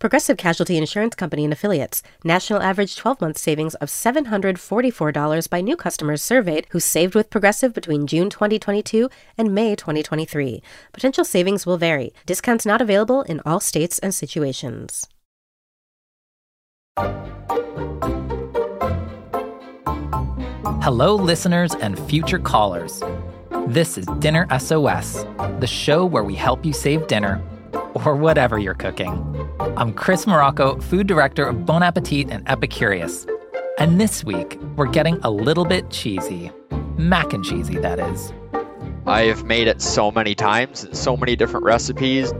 Progressive Casualty Insurance Company and Affiliates. National average 12 month savings of $744 by new customers surveyed who saved with Progressive between June 2022 and May 2023. Potential savings will vary. Discounts not available in all states and situations. Hello, listeners and future callers. This is Dinner SOS, the show where we help you save dinner or whatever you're cooking. I'm Chris Morocco, food director of Bon Appetit and Epicurious. And this week, we're getting a little bit cheesy. Mac and cheesy, that is. I have made it so many times in so many different recipes.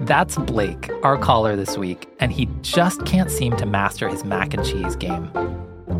That's Blake, our caller this week, and he just can't seem to master his mac and cheese game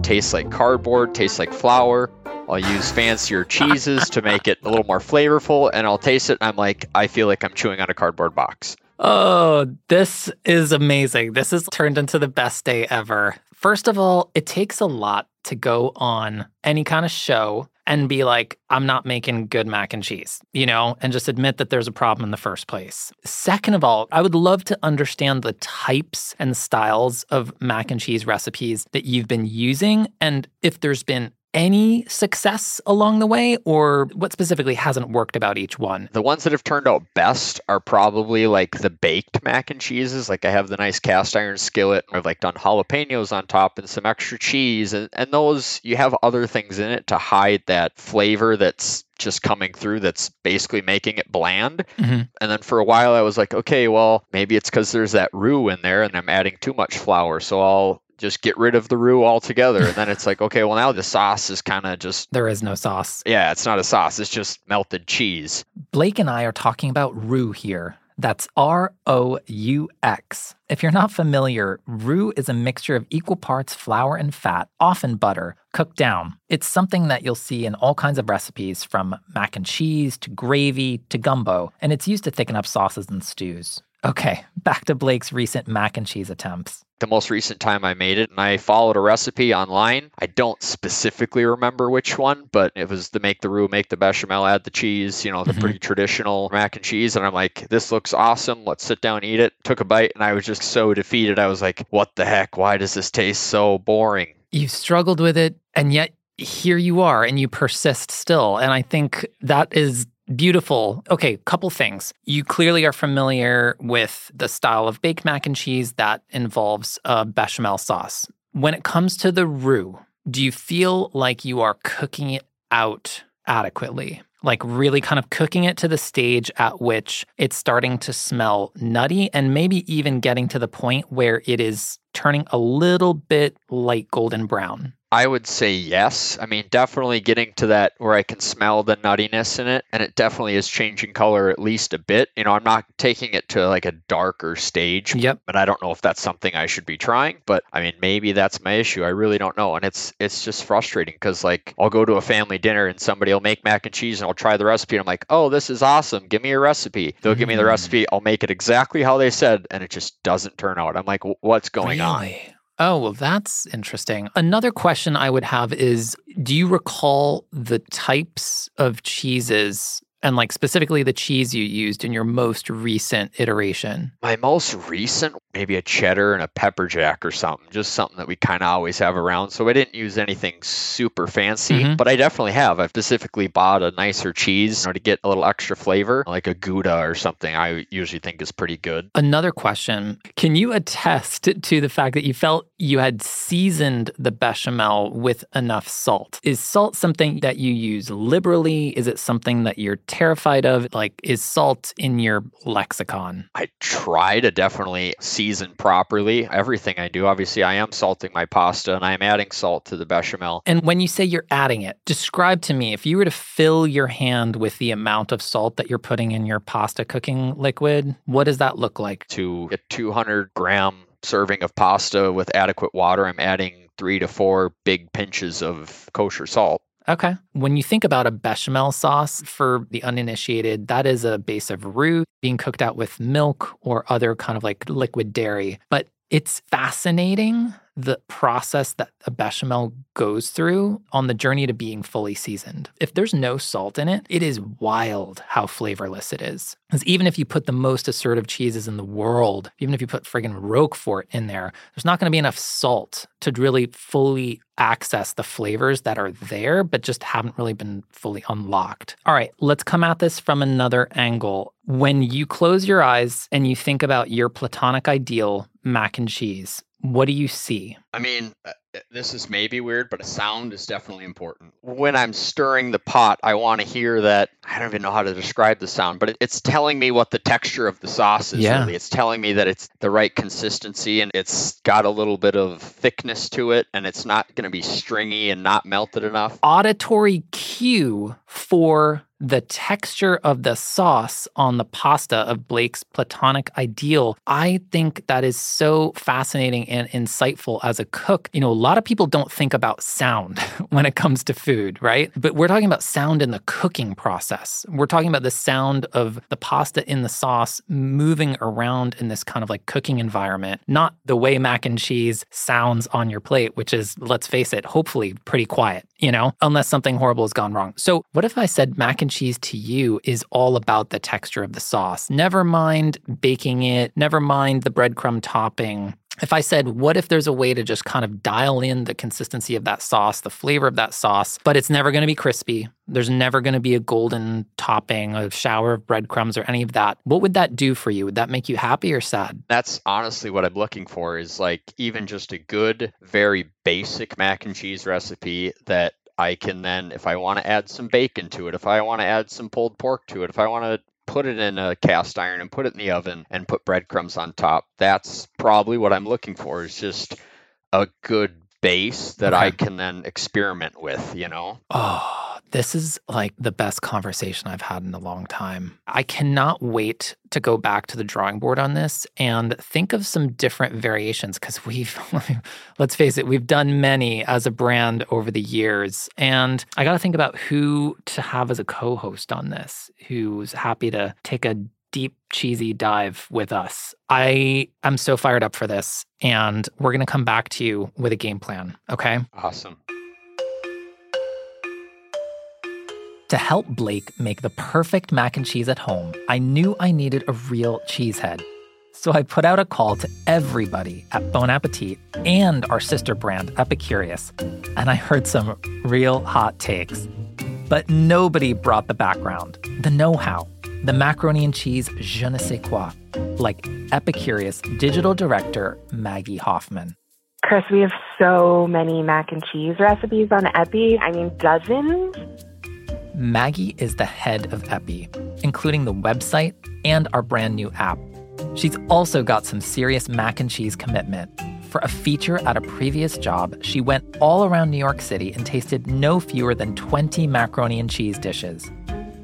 tastes like cardboard, tastes like flour. I'll use fancier cheeses to make it a little more flavorful, and I'll taste it. And I'm like, I feel like I'm chewing on a cardboard box. Oh, this is amazing. This has turned into the best day ever. First of all, it takes a lot to go on any kind of show and be like, I'm not making good mac and cheese, you know, and just admit that there's a problem in the first place. Second of all, I would love to understand the types and styles of mac and cheese recipes that you've been using and if there's been any success along the way, or what specifically hasn't worked about each one? The ones that have turned out best are probably like the baked mac and cheeses. Like I have the nice cast iron skillet. I've like done jalapenos on top and some extra cheese, and, and those you have other things in it to hide that flavor that's just coming through that's basically making it bland. Mm-hmm. And then for a while I was like, okay, well, maybe it's because there's that roux in there and I'm adding too much flour. So I'll just get rid of the roux altogether. And then it's like, okay, well, now the sauce is kind of just. There is no sauce. Yeah, it's not a sauce, it's just melted cheese. Blake and I are talking about roux here. That's R O U X. If you're not familiar, roux is a mixture of equal parts flour and fat, often butter, cooked down. It's something that you'll see in all kinds of recipes from mac and cheese to gravy to gumbo, and it's used to thicken up sauces and stews. Okay, back to Blake's recent mac and cheese attempts the most recent time I made it, and I followed a recipe online. I don't specifically remember which one, but it was to make the roux, make the bechamel, add the cheese, you know, the mm-hmm. pretty traditional mac and cheese. And I'm like, this looks awesome. Let's sit down, eat it. Took a bite, and I was just so defeated. I was like, what the heck? Why does this taste so boring? You've struggled with it, and yet here you are, and you persist still. And I think that is Beautiful. Okay, couple things. You clearly are familiar with the style of baked mac and cheese that involves a bechamel sauce. When it comes to the roux, do you feel like you are cooking it out adequately? Like really kind of cooking it to the stage at which it's starting to smell nutty and maybe even getting to the point where it is turning a little bit light golden brown. I would say yes. I mean, definitely getting to that where I can smell the nuttiness in it, and it definitely is changing color at least a bit. You know, I'm not taking it to like a darker stage. Yep. But I don't know if that's something I should be trying. But I mean, maybe that's my issue. I really don't know, and it's it's just frustrating because like I'll go to a family dinner and somebody will make mac and cheese, and I'll try the recipe, and I'm like, oh, this is awesome. Give me a recipe. They'll mm. give me the mm. recipe. I'll make it exactly how they said, and it just doesn't turn out. I'm like, what's going really? on? Oh, well, that's interesting. Another question I would have is Do you recall the types of cheeses and like specifically the cheese you used in your most recent iteration? My most recent, maybe a cheddar and a pepper jack or something, just something that we kind of always have around. So I didn't use anything super fancy, mm-hmm. but I definitely have. I've specifically bought a nicer cheese you know, to get a little extra flavor, like a Gouda or something. I usually think is pretty good. Another question: Can you attest to the fact that you felt you had seasoned the bechamel with enough salt? Is salt something that you use liberally? Is it something that you're terrified of? Like, is salt in your lexicon? I try to definitely season properly everything I do. Obviously, I am salting my pasta and I am adding salt to the bechamel. And when you say you're adding it, describe to me if you were to fill your hand with the amount of salt that you're putting in your pasta cooking liquid, what does that look like? To a 200 gram serving of pasta with adequate water, I'm adding three to four big pinches of kosher salt. Okay. When you think about a bechamel sauce for the uninitiated, that is a base of roux being cooked out with milk or other kind of like liquid dairy. But it's fascinating the process that a bechamel goes through on the journey to being fully seasoned. If there's no salt in it, it is wild how flavorless it is. Because even if you put the most assertive cheeses in the world, even if you put friggin' Roquefort in there, there's not gonna be enough salt to really fully access the flavors that are there, but just haven't really been fully unlocked. All right, let's come at this from another angle. When you close your eyes and you think about your platonic ideal mac and cheese, what do you see? I mean, uh, uh, this is maybe weird, but a sound is definitely important. When I'm stirring the pot, I want to hear that. I don't even know how to describe the sound, but it's telling me what the texture of the sauce is. Yeah. Really, it's telling me that it's the right consistency and it's got a little bit of thickness to it, and it's not going to be stringy and not melted enough. Auditory cue for the texture of the sauce on the pasta of Blake's platonic ideal. I think that is so fascinating and insightful as a cook. You know, a lot of people don't think about sound when it comes to food, right? But we're talking about sound in the cooking process. We're talking about the sound of the pasta in the sauce moving around in this kind of like cooking environment, not the way mac and cheese sounds on your plate, which is, let's face it, hopefully pretty quiet, you know, unless something horrible has gone wrong. So, what if I said mac and cheese to you is all about the texture of the sauce? Never mind baking it, never mind the breadcrumb topping. If I said, what if there's a way to just kind of dial in the consistency of that sauce, the flavor of that sauce, but it's never going to be crispy? There's never going to be a golden topping, a shower of breadcrumbs, or any of that. What would that do for you? Would that make you happy or sad? That's honestly what I'm looking for is like even just a good, very basic mac and cheese recipe that I can then, if I want to add some bacon to it, if I want to add some pulled pork to it, if I want to put it in a cast iron and put it in the oven and put breadcrumbs on top, that's probably what I'm looking for is just a good base that Okay. I can then experiment with, you know? Oh, this is like the best conversation I've had in a long time. I cannot wait to go back to the drawing board on this and think of some different variations because we've, let's face it, we've done many as a brand over the years. And I got to think about who to have as a co host on this who's happy to take a deep, cheesy dive with us. I am so fired up for this. And we're going to come back to you with a game plan. Okay. Awesome. To help Blake make the perfect mac and cheese at home, I knew I needed a real cheesehead. So I put out a call to everybody at Bon Appetit and our sister brand, Epicurious, and I heard some real hot takes. But nobody brought the background, the know how, the macaroni and cheese je ne sais quoi, like Epicurious digital director Maggie Hoffman. Chris, we have so many mac and cheese recipes on Epi. I mean, dozens. Maggie is the head of Epi, including the website and our brand new app. She's also got some serious mac and cheese commitment. For a feature at a previous job, she went all around New York City and tasted no fewer than 20 macaroni and cheese dishes.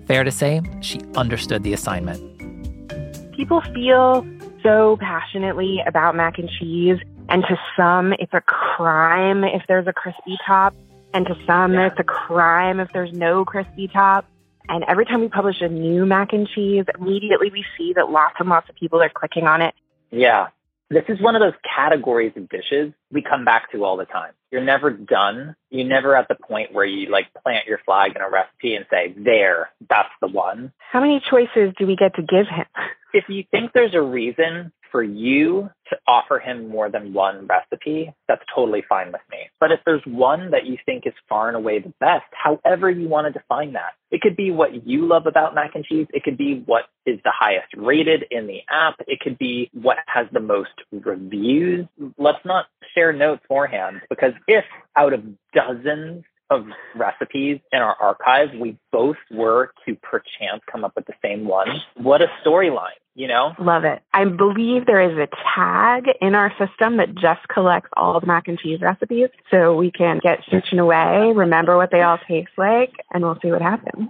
Fair to say, she understood the assignment. People feel so passionately about mac and cheese, and to some, it's a crime if there's a crispy top, and to some, it's a crime if there's no crispy top. And every time we publish a new mac and cheese, immediately we see that lots and lots of people are clicking on it. Yeah. This is one of those categories of dishes we come back to all the time. You're never done. You're never at the point where you like plant your flag in a recipe and say, there, that's the one. How many choices do we get to give him? If you think there's a reason for you to offer him more than one recipe, that's totally fine with me. But if there's one that you think is far and away the best, however you want to define that, it could be what you love about mac and cheese. It could be what is the highest rated in the app. It could be what has the most reviews. Let's not share notes beforehand because if out of dozens of recipes in our archive, we both were to perchance come up with the same one, what a storyline, you know? Love it. I believe there is a tag in our system that just collects all the mac and cheese recipes so we can get searching away, remember what they all taste like, and we'll see what happens.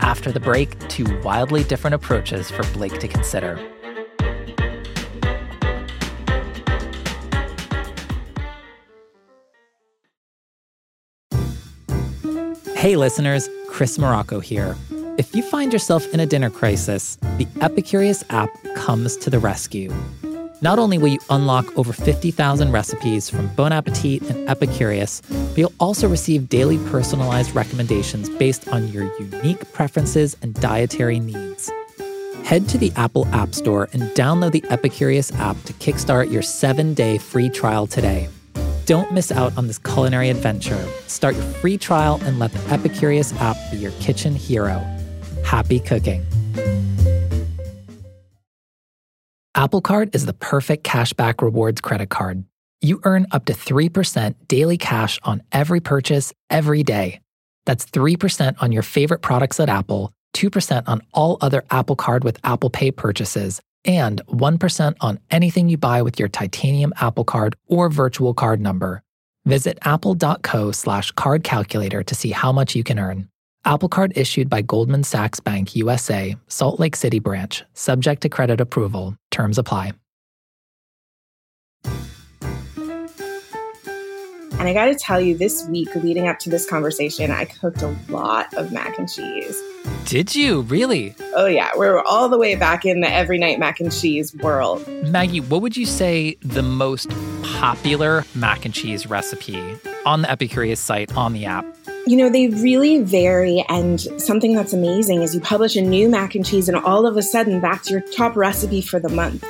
After the break, two wildly different approaches for Blake to consider. Hey, listeners, Chris Morocco here. If you find yourself in a dinner crisis, the Epicurious app comes to the rescue. Not only will you unlock over 50,000 recipes from Bon Appetit and Epicurious, but you'll also receive daily personalized recommendations based on your unique preferences and dietary needs. Head to the Apple App Store and download the Epicurious app to kickstart your seven day free trial today. Don't miss out on this culinary adventure. Start your free trial and let the Epicurious app be your kitchen hero. Happy cooking. Apple Card is the perfect cashback rewards credit card. You earn up to 3% daily cash on every purchase every day. That's 3% on your favorite products at Apple, 2% on all other Apple Card with Apple Pay purchases, and 1% on anything you buy with your titanium Apple Card or virtual card number. Visit apple.co slash card calculator to see how much you can earn. Apple Card issued by Goldman Sachs Bank USA, Salt Lake City branch, subject to credit approval. Terms apply. And I got to tell you, this week leading up to this conversation, I cooked a lot of mac and cheese. Did you really? Oh, yeah. We're all the way back in the every night mac and cheese world. Maggie, what would you say the most popular mac and cheese recipe on the Epicurious site on the app? You know, they really vary. And something that's amazing is you publish a new mac and cheese, and all of a sudden, that's your top recipe for the month.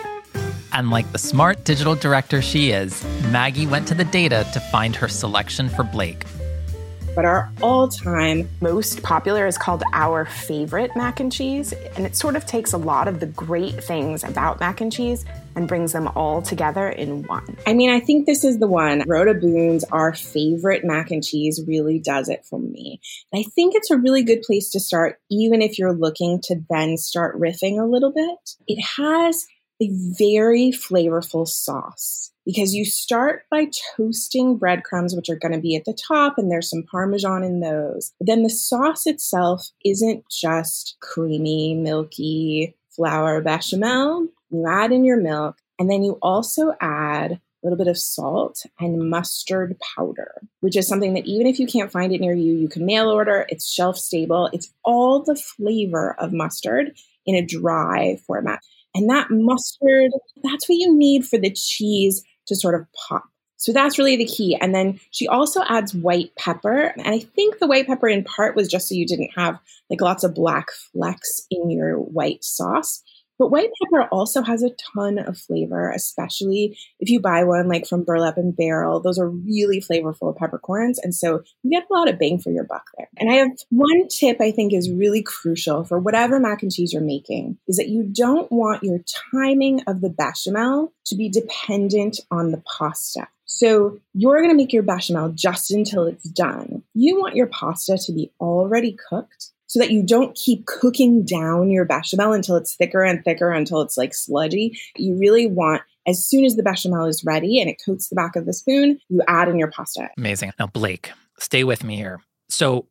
And like the smart digital director she is, Maggie went to the data to find her selection for Blake. But our all time most popular is called Our Favorite Mac and Cheese. And it sort of takes a lot of the great things about mac and cheese and brings them all together in one. I mean, I think this is the one. Rhoda Boone's Our Favorite Mac and Cheese really does it for me. And I think it's a really good place to start, even if you're looking to then start riffing a little bit. It has a very flavorful sauce because you start by toasting breadcrumbs, which are going to be at the top, and there's some Parmesan in those. Then the sauce itself isn't just creamy, milky flour bechamel. You add in your milk, and then you also add a little bit of salt and mustard powder, which is something that even if you can't find it near you, you can mail order. It's shelf stable. It's all the flavor of mustard in a dry format. And that mustard, that's what you need for the cheese to sort of pop. So that's really the key. And then she also adds white pepper. And I think the white pepper in part was just so you didn't have like lots of black flecks in your white sauce. But white pepper also has a ton of flavor, especially if you buy one like from Burlap and Barrel. Those are really flavorful peppercorns. And so you get a lot of bang for your buck there. And I have one tip I think is really crucial for whatever mac and cheese you're making is that you don't want your timing of the bechamel to be dependent on the pasta. So you're going to make your bechamel just until it's done. You want your pasta to be already cooked so that you don't keep cooking down your bechamel until it's thicker and thicker until it's like sludgy. You really want as soon as the bechamel is ready and it coats the back of the spoon, you add in your pasta. Amazing. Now, Blake, stay with me here. So,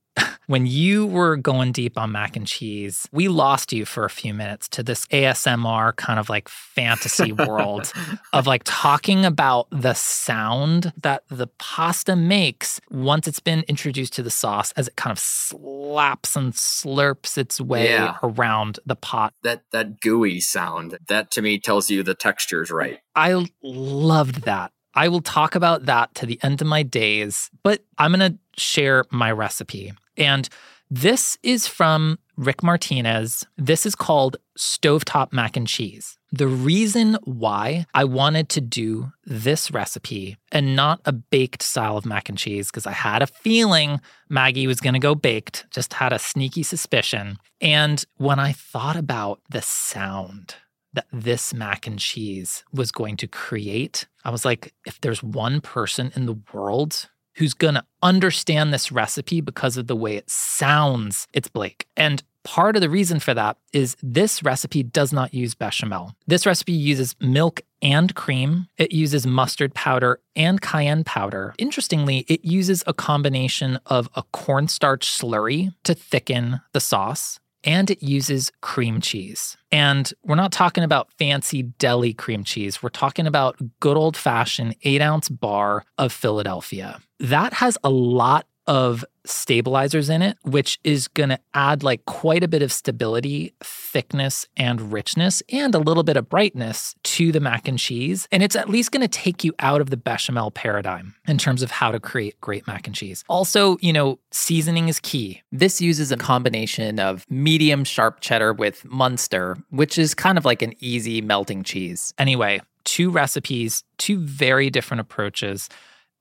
when you were going deep on mac and cheese, we lost you for a few minutes to this ASMR kind of like fantasy world of like talking about the sound that the pasta makes once it's been introduced to the sauce as it kind of slaps and slurps its way Yeah. around the pot. That that gooey sound. That to me tells you the texture's right. I loved that. I will talk about that to the end of my days, but I'm going to share my recipe. And this is from Rick Martinez. This is called Stovetop Mac and Cheese. The reason why I wanted to do this recipe and not a baked style of mac and cheese, because I had a feeling Maggie was going to go baked, just had a sneaky suspicion. And when I thought about the sound, that this mac and cheese was going to create. I was like, if there's one person in the world who's going to understand this recipe because of the way it sounds, it's Blake. And part of the reason for that is this recipe does not use bechamel. This recipe uses milk and cream. It uses mustard powder and cayenne powder. Interestingly, it uses a combination of a cornstarch slurry to thicken the sauce and it uses cream cheese. And we're not talking about fancy deli cream cheese. We're talking about good old fashioned eight ounce bar of Philadelphia. That has a lot of stabilizers in it, which is going to add like quite a bit of stability, thickness, and richness, and a little bit of brightness to the mac and cheese. And it's at least going to take you out of the bechamel paradigm in terms of how to create great mac and cheese. Also, you know, seasoning is key. This uses a combination of medium sharp cheddar with Munster, which is kind of like an easy melting cheese. Anyway, two recipes, two very different approaches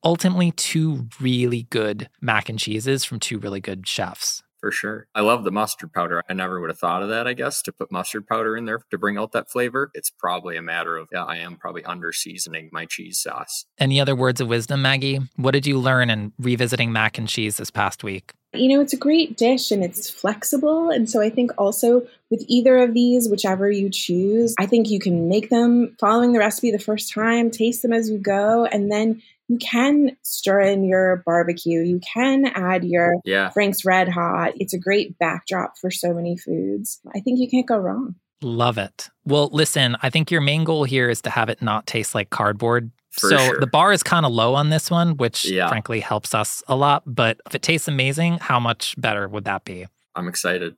ultimately two really good mac and cheeses from two really good chefs. For sure. I love the mustard powder. I never would have thought of that, I guess, to put mustard powder in there to bring out that flavor. It's probably a matter of, yeah, I am probably under seasoning my cheese sauce. Any other words of wisdom, Maggie? What did you learn in revisiting mac and cheese this past week? You know, it's a great dish and it's flexible. And so I think also with either of these, whichever you choose, I think you can make them following the recipe the first time, taste them as you go, and then you can stir in your barbecue. You can add your yeah. Frank's Red Hot. It's a great backdrop for so many foods. I think you can't go wrong. Love it. Well, listen, I think your main goal here is to have it not taste like cardboard. For so sure. the bar is kind of low on this one, which Yeah. frankly helps us a lot. But if it tastes amazing, how much better would that be? I'm excited.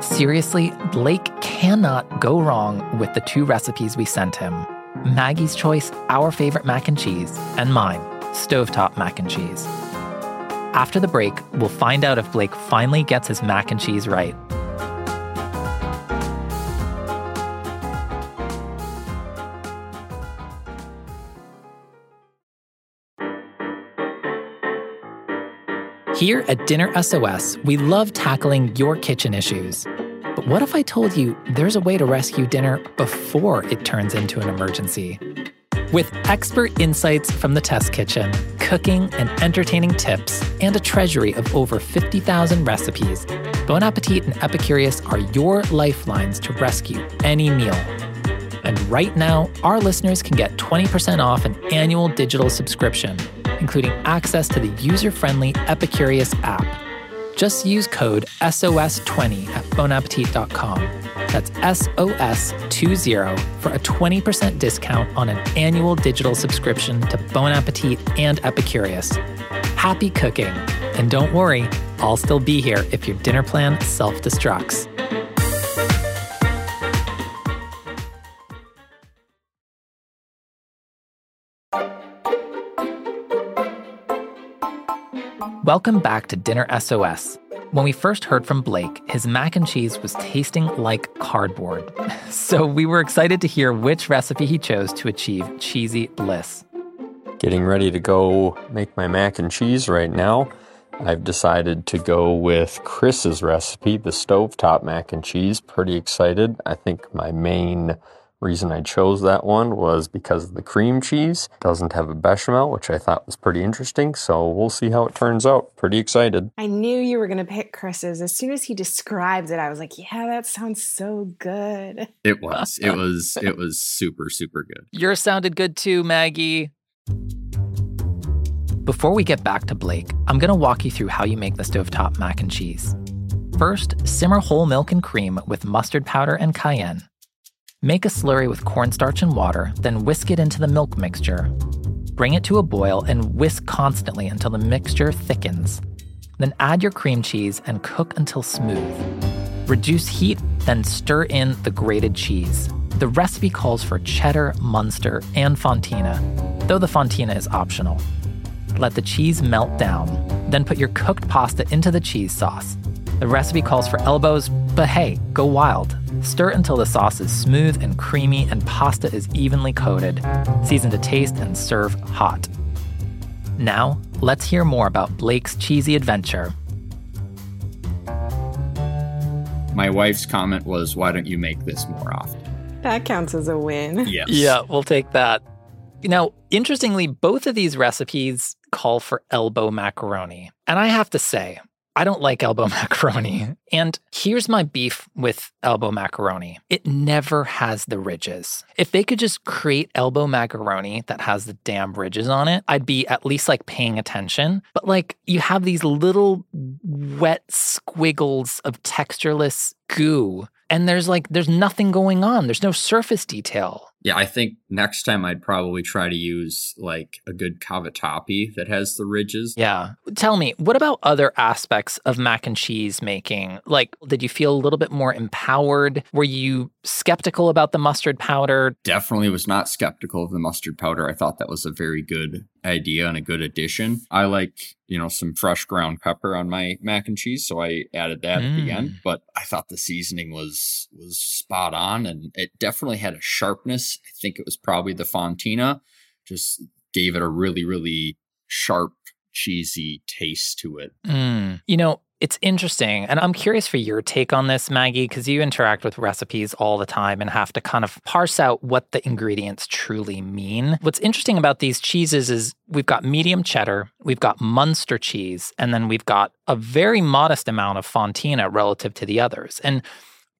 Seriously, Blake cannot go wrong with the two recipes we sent him Maggie's choice, our favorite mac and cheese, and mine, stovetop mac and cheese. After the break, we'll find out if Blake finally gets his mac and cheese right. Here at Dinner SOS, we love tackling your kitchen issues. But what if I told you there's a way to rescue dinner before it turns into an emergency? With expert insights from the test kitchen, cooking and entertaining tips, and a treasury of over 50,000 recipes, Bon Appetit and Epicurious are your lifelines to rescue any meal. And right now, our listeners can get 20% off an annual digital subscription, including access to the user friendly Epicurious app. Just use code SOS20 at bonappetit.com. That's SOS20 for a 20% discount on an annual digital subscription to Bon Appetit and Epicurious. Happy cooking! And don't worry, I'll still be here if your dinner plan self destructs. Welcome back to Dinner SOS. When we first heard from Blake, his mac and cheese was tasting like cardboard. So we were excited to hear which recipe he chose to achieve cheesy bliss. Getting ready to go make my mac and cheese right now. I've decided to go with Chris's recipe, the stovetop mac and cheese. Pretty excited. I think my main reason I chose that one was because the cream cheese. Doesn't have a bechamel, which I thought was pretty interesting. So we'll see how it turns out. Pretty excited. I knew you were going to pick Chris's. As soon as he described it, I was like, yeah, that sounds so good. It was. It was. It was super, super good. Yours sounded good too, Maggie. Before we get back to Blake, I'm going to walk you through how you make the stovetop mac and cheese. First, simmer whole milk and cream with mustard powder and cayenne. Make a slurry with cornstarch and water, then whisk it into the milk mixture. Bring it to a boil and whisk constantly until the mixture thickens. Then add your cream cheese and cook until smooth. Reduce heat, then stir in the grated cheese. The recipe calls for cheddar, Munster, and Fontina, though the Fontina is optional. Let the cheese melt down, then put your cooked pasta into the cheese sauce. The recipe calls for elbows, but hey, go wild. Stir until the sauce is smooth and creamy and pasta is evenly coated. Season to taste and serve hot. Now, let's hear more about Blake's cheesy adventure. My wife's comment was, "Why don't you make this more often?" That counts as a win. Yes. Yeah, we'll take that. Now, interestingly, both of these recipes call for elbow macaroni. And I have to say, I don't like elbow macaroni. And here's my beef with elbow macaroni it never has the ridges. If they could just create elbow macaroni that has the damn ridges on it, I'd be at least like paying attention. But like you have these little wet squiggles of textureless goo. And there's like, there's nothing going on. There's no surface detail. Yeah, I think next time I'd probably try to use like a good cavatappi that has the ridges. Yeah. Tell me, what about other aspects of mac and cheese making? Like, did you feel a little bit more empowered? Were you skeptical about the mustard powder? Definitely was not skeptical of the mustard powder. I thought that was a very good idea and a good addition. I like, you know, some fresh ground pepper on my mac and cheese, so I added that at the end. Mm. But I thought the seasoning was was spot on and it definitely had a sharpness. I think it was probably the Fontina. Just gave it a really, really sharp, cheesy taste to it. Mm. You know, it's interesting. And I'm curious for your take on this, Maggie, because you interact with recipes all the time and have to kind of parse out what the ingredients truly mean. What's interesting about these cheeses is we've got medium cheddar, we've got Munster cheese, and then we've got a very modest amount of Fontina relative to the others. And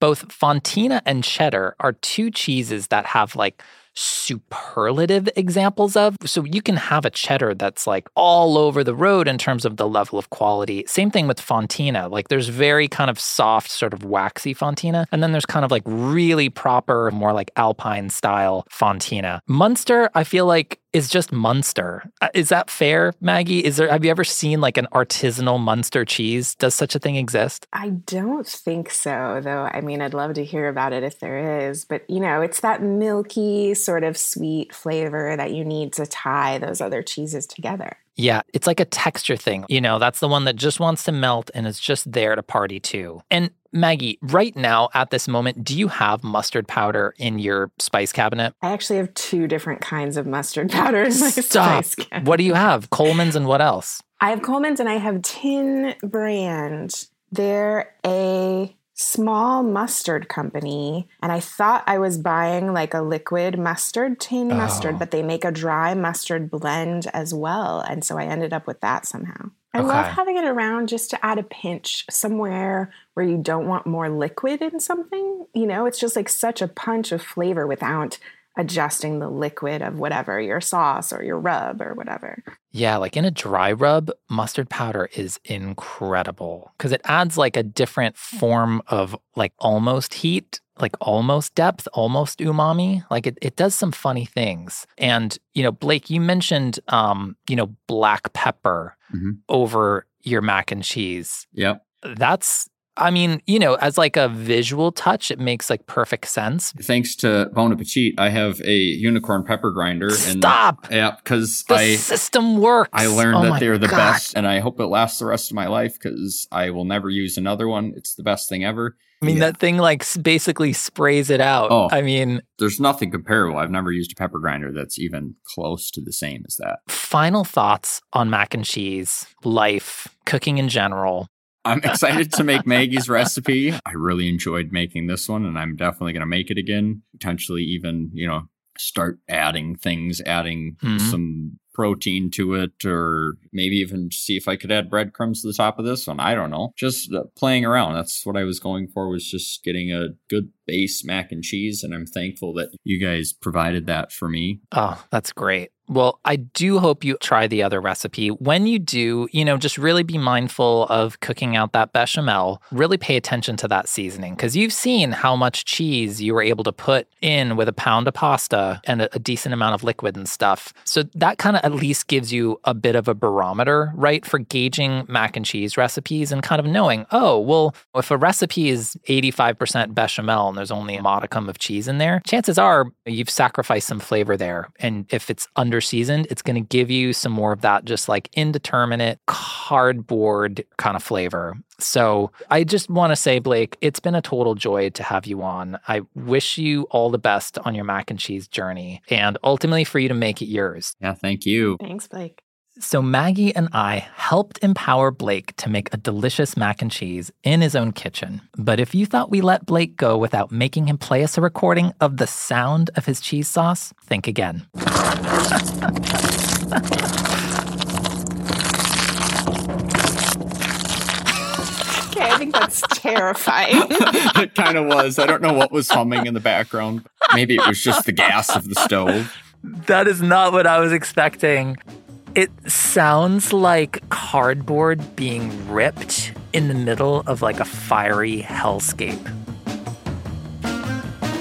both Fontina and cheddar are two cheeses that have like superlative examples of. So you can have a cheddar that's like all over the road in terms of the level of quality. Same thing with Fontina. Like there's very kind of soft, sort of waxy Fontina. And then there's kind of like really proper, more like Alpine style Fontina. Munster, I feel like is just Munster. Uh, Is that fair, Maggie? Is there have you ever seen like an artisanal Munster cheese? Does such a thing exist? I don't think so, though. I mean, I'd love to hear about it if there is. But, you know, it's that milky, sort of sweet flavor that you need to tie those other cheeses together. Yeah, it's like a texture thing. You know, that's the one that just wants to melt and is just there to party too. And Maggie, right now at this moment, do you have mustard powder in your spice cabinet? I actually have two different kinds of mustard powder in my Stop. spice cabinet. What do you have? Colman's and what else? I have Colman's and I have Tin Brand. They're a small mustard company, and I thought I was buying like a liquid mustard, tin oh. mustard, Oh. but they make a dry mustard blend as well. And so I ended up with that somehow. I love having it around just to add a pinch somewhere where you don't want more liquid in something. You know, it's just like such a punch of flavor without adjusting the liquid of whatever your sauce or your rub or whatever. Yeah, like in a dry rub, mustard powder is incredible because it adds like a different form of like almost heat, like almost depth, almost umami. Like it, it does some funny things. And, you know, Blake, you mentioned, um, you know, black pepper Mhm. over your mac and cheese. Yep. That's, I mean, you know, as like a visual touch, it makes like perfect sense. Thanks to Bon Appetit, I have a unicorn pepper grinder. And Stop! Yeah, because The I system works. I learned Oh that they're the God. best, and I hope it lasts the rest of my life because I will never use another one. It's the best thing ever. I mean, Yeah. that thing like basically sprays it out. Oh. I mean, There's nothing comparable. I've never used a pepper grinder that's even close to the same as that. final thoughts on mac and cheese, life, cooking in general. I'm excited to make Maggie's recipe. I really enjoyed making this one, and I'm definitely going to make it again. Potentially, even you know, start adding things, adding Mhm. some protein to it, or maybe even see if I could add breadcrumbs to the top of this one. I don't know. Just uh, playing around. That's what I was going for. Was just getting a good base mac and cheese, and I'm thankful that you guys provided that for me. Oh, that's great. Well, I do hope you try the other recipe. When you do, you know, just really be mindful of cooking out that bechamel. Really pay attention to that seasoning because you've seen how much cheese you were able to put in with a pound of pasta and a, a decent amount of liquid and stuff. So that kind of at least gives you a bit of a barometer, right, for gauging mac and cheese recipes and kind of knowing, oh, well, if a recipe is 85% bechamel and there's only a modicum of cheese in there, chances are you've sacrificed some flavor there. And if it's under seasoned, it's going to give you some more of that just like indeterminate cardboard kind of flavor. So I just want to say, Blake, it's been a total joy to have you on. I wish you all the best on your mac and cheese journey and ultimately for you to make it yours. Yeah, thank you. Thanks, Blake. So Maggie and I helped empower Blake to make a delicious mac and cheese in his own kitchen. But if you thought we let Blake go without making him play us a recording of the sound of his cheese sauce, think again. Okay, I think that's terrifying. it kind of was. I don't know what was humming in the background. Maybe it was just the gas of the stove. That is not what I was expecting. It sounds like cardboard being ripped in the middle of like a fiery hellscape.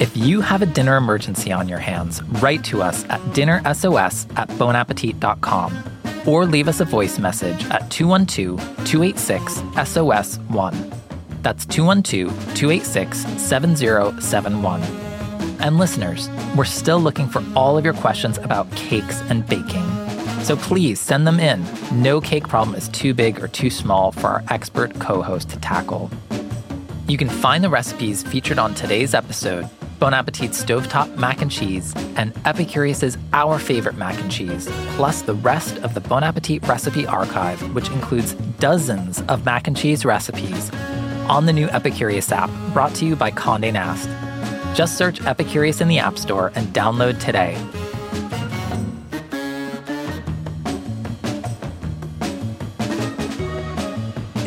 If you have a dinner emergency on your hands, write to us at dinnersos at bonappetit.com or leave us a voice message at 212 286 SOS1. That's 212 286 7071. And listeners, we're still looking for all of your questions about cakes and baking. So please send them in. No cake problem is too big or too small for our expert co host to tackle. You can find the recipes featured on today's episode Bon Appetit's Stovetop Mac and Cheese, and Epicurious's Our Favorite Mac and Cheese, plus the rest of the Bon Appetit recipe archive, which includes dozens of mac and cheese recipes, on the new Epicurious app, brought to you by Condé Nast. Just search Epicurious in the App Store and download today.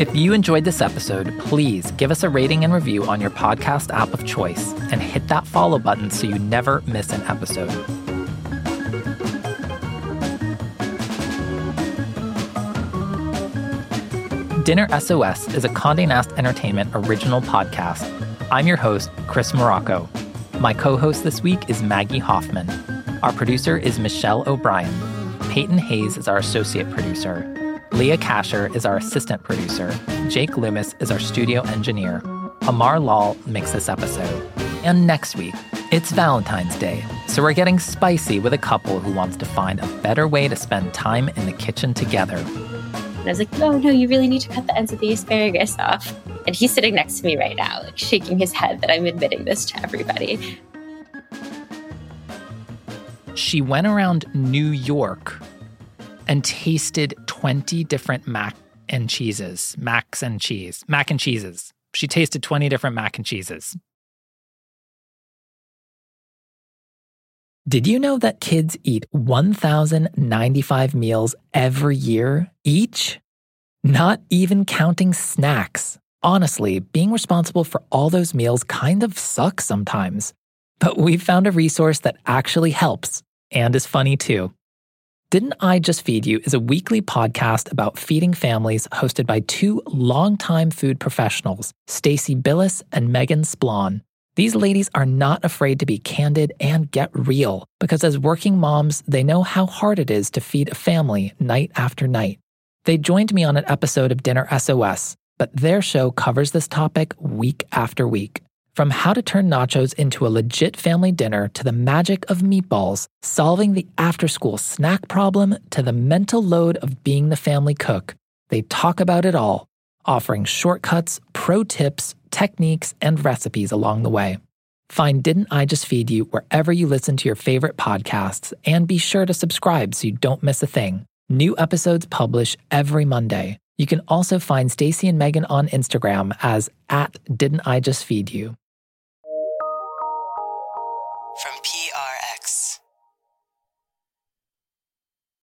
If you enjoyed this episode, please give us a rating and review on your podcast app of choice and hit that follow button so you never miss an episode. Dinner SOS is a Condé Nast Entertainment original podcast. I'm your host, Chris Morocco. My co host this week is Maggie Hoffman. Our producer is Michelle O'Brien. Peyton Hayes is our associate producer. Leah Kasher is our assistant producer. Jake Loomis is our studio engineer. Amar Lal makes this episode. And next week, it's Valentine's Day, so we're getting spicy with a couple who wants to find a better way to spend time in the kitchen together. And I was like, no, no, you really need to cut the ends of the asparagus off. And he's sitting next to me right now, like shaking his head that I'm admitting this to everybody. She went around New York and tasted 20 different mac and cheeses, macs and cheese, mac and cheeses. She tasted 20 different mac and cheeses. Did you know that kids eat 1,095 meals every year each? Not even counting snacks. Honestly, being responsible for all those meals kind of sucks sometimes. But we've found a resource that actually helps and is funny too. Didn't I Just Feed You is a weekly podcast about feeding families hosted by two longtime food professionals, Stacie Billis and Meghan Splawn. These ladies are not afraid to be candid and get real because as working moms, they know how hard it is to feed a family night after night. They joined me on an episode of Dinner SOS, but their show covers this topic week after week. From how to turn nachos into a legit family dinner to the magic of meatballs, solving the after school snack problem to the mental load of being the family cook, they talk about it all, offering shortcuts, pro tips, techniques, and recipes along the way. Find Didn't I Just Feed You wherever you listen to your favorite podcasts, and be sure to subscribe so you don't miss a thing. New episodes publish every Monday. You can also find Stacie and Meghan on Instagram as at Didn't I Just Feed You.